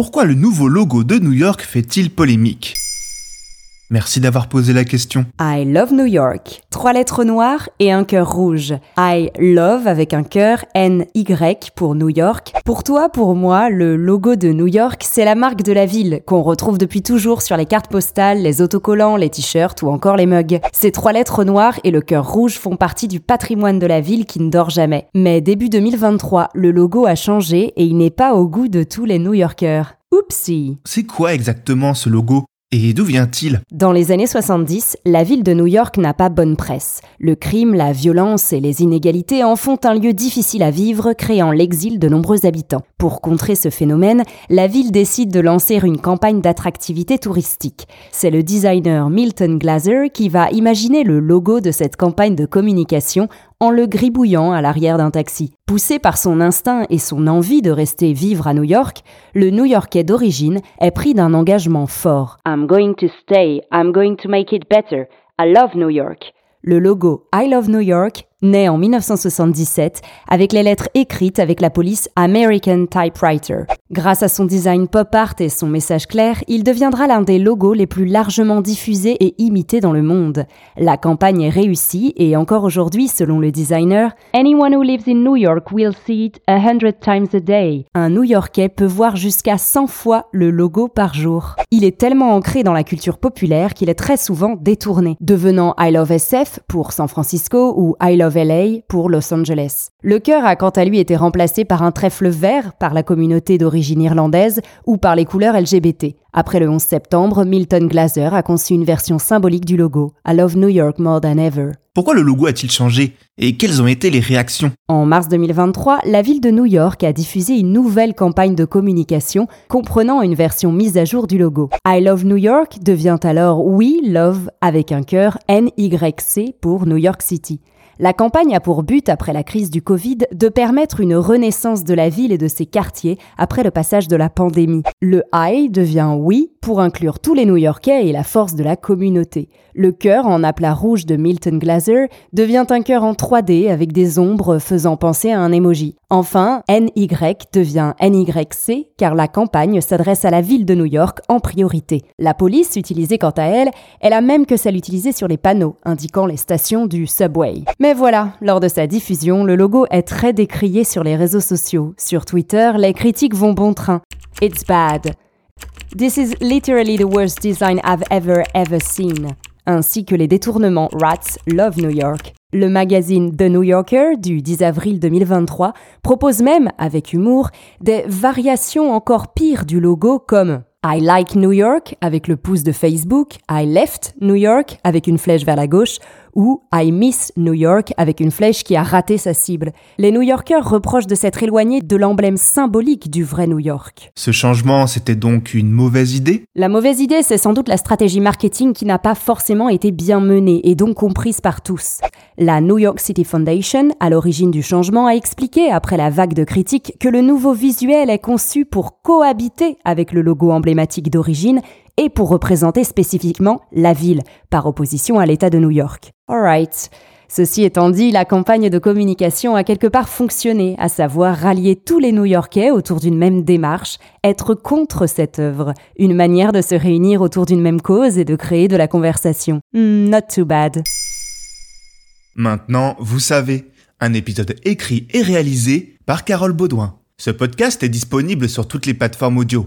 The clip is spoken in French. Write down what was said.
Pourquoi le nouveau logo de New York fait-il polémique? Merci d'avoir posé la question. I love New York. Trois lettres noires et un cœur rouge. I love avec un cœur N-Y pour New York. Pour toi, pour moi, le logo de New York, c'est la marque de la ville qu'on retrouve depuis toujours sur les cartes postales, les autocollants, les t-shirts ou encore les mugs. Ces trois lettres noires et le cœur rouge font partie du patrimoine de la ville qui ne dort jamais. Mais début 2023, le logo a changé et il n'est pas au goût de tous les New Yorkers. Oupsie C'est quoi exactement ce logo? Et d'où vient-il? Dans les années 70, la ville de New York n'a pas bonne presse. Le crime, la violence et les inégalités en font un lieu difficile à vivre, créant l'exil de nombreux habitants. Pour contrer ce phénomène, la ville décide de lancer une campagne d'attractivité touristique. C'est le designer Milton Glaser qui va imaginer le logo de cette campagne de communication en le gribouillant à l'arrière d'un taxi. Poussé par son instinct et son envie de rester vivre à New York, le New-Yorkais d'origine est pris d'un engagement fort. I'm going to stay, I'm going to make it better. I love New York. Le logo I Love New York naît en 1977 avec les lettres écrites avec la police American Typewriter. Grâce à son design pop art et son message clair, il deviendra l'un des logos les plus largement diffusés et imités dans le monde. La campagne est réussie et encore aujourd'hui, selon le designer, Anyone who lives in New York will see it a hundred times a day. Un New-Yorkais peut voir jusqu'à 100 fois le logo par jour. Il est tellement ancré dans la culture populaire qu'il est très souvent détourné, devenant I Love SF pour San Francisco ou I Love LA pour Los Angeles. Le cœur a quant à lui été remplacé par un trèfle vert par la communauté d'origine irlandaise ou par les couleurs LGBT. Après le 11 septembre, Milton Glaser a conçu une version symbolique du logo, I Love New York More Than Ever. Pourquoi le logo a-t-il changé? Et quelles ont été les réactions? En mars 2023, la ville de New York a diffusé une nouvelle campagne de communication comprenant une version mise à jour du logo. I Love New York devient alors We Love avec un cœur NYC pour New York City. La campagne a pour but, après la crise du Covid, de permettre une renaissance de la ville et de ses quartiers après le passage de la pandémie. Le I devient oui pour inclure tous les New-Yorkais et la force de la communauté. Le cœur en aplat rouge de Milton Glaser devient un cœur en 3D avec des ombres faisant penser à un emoji. Enfin, NY devient NYC car la campagne s'adresse à la ville de New York en priorité. La police utilisée quant à elle est la même que celle utilisée sur les panneaux indiquant les stations du subway. Mais voilà, lors de sa diffusion, le logo est très décrié sur les réseaux sociaux. Sur Twitter, les critiques vont bon train. It's bad. This is literally the worst design I've ever ever seen. Ainsi que les détournements Rats Love New York. Le magazine The New Yorker du 10 avril 2023 propose même, avec humour, des variations encore pires du logo comme I like New York avec le pouce de Facebook, I left New York avec une flèche vers la gauche ou I Miss New York avec une flèche qui a raté sa cible. Les New Yorkers reprochent de s'être éloignés de l'emblème symbolique du vrai New York. Ce changement, c'était donc une mauvaise idée? La mauvaise idée, c'est sans doute la stratégie marketing qui n'a pas forcément été bien menée et donc comprise par tous. La New York City Foundation, à l'origine du changement, a expliqué, après la vague de critiques, que le nouveau visuel est conçu pour cohabiter avec le logo emblématique d'origine et pour représenter spécifiquement la ville, par opposition à l'État de New York. Alright. Ceci étant dit, la campagne de communication a quelque part fonctionné, à savoir rallier tous les New-Yorkais autour d'une même démarche, être contre cette œuvre, une manière de se réunir autour d'une même cause et de créer de la conversation. Hmm, not too bad. Maintenant, vous savez, un épisode écrit et réalisé par Carole Baudouin. Ce podcast est disponible sur toutes les plateformes audio.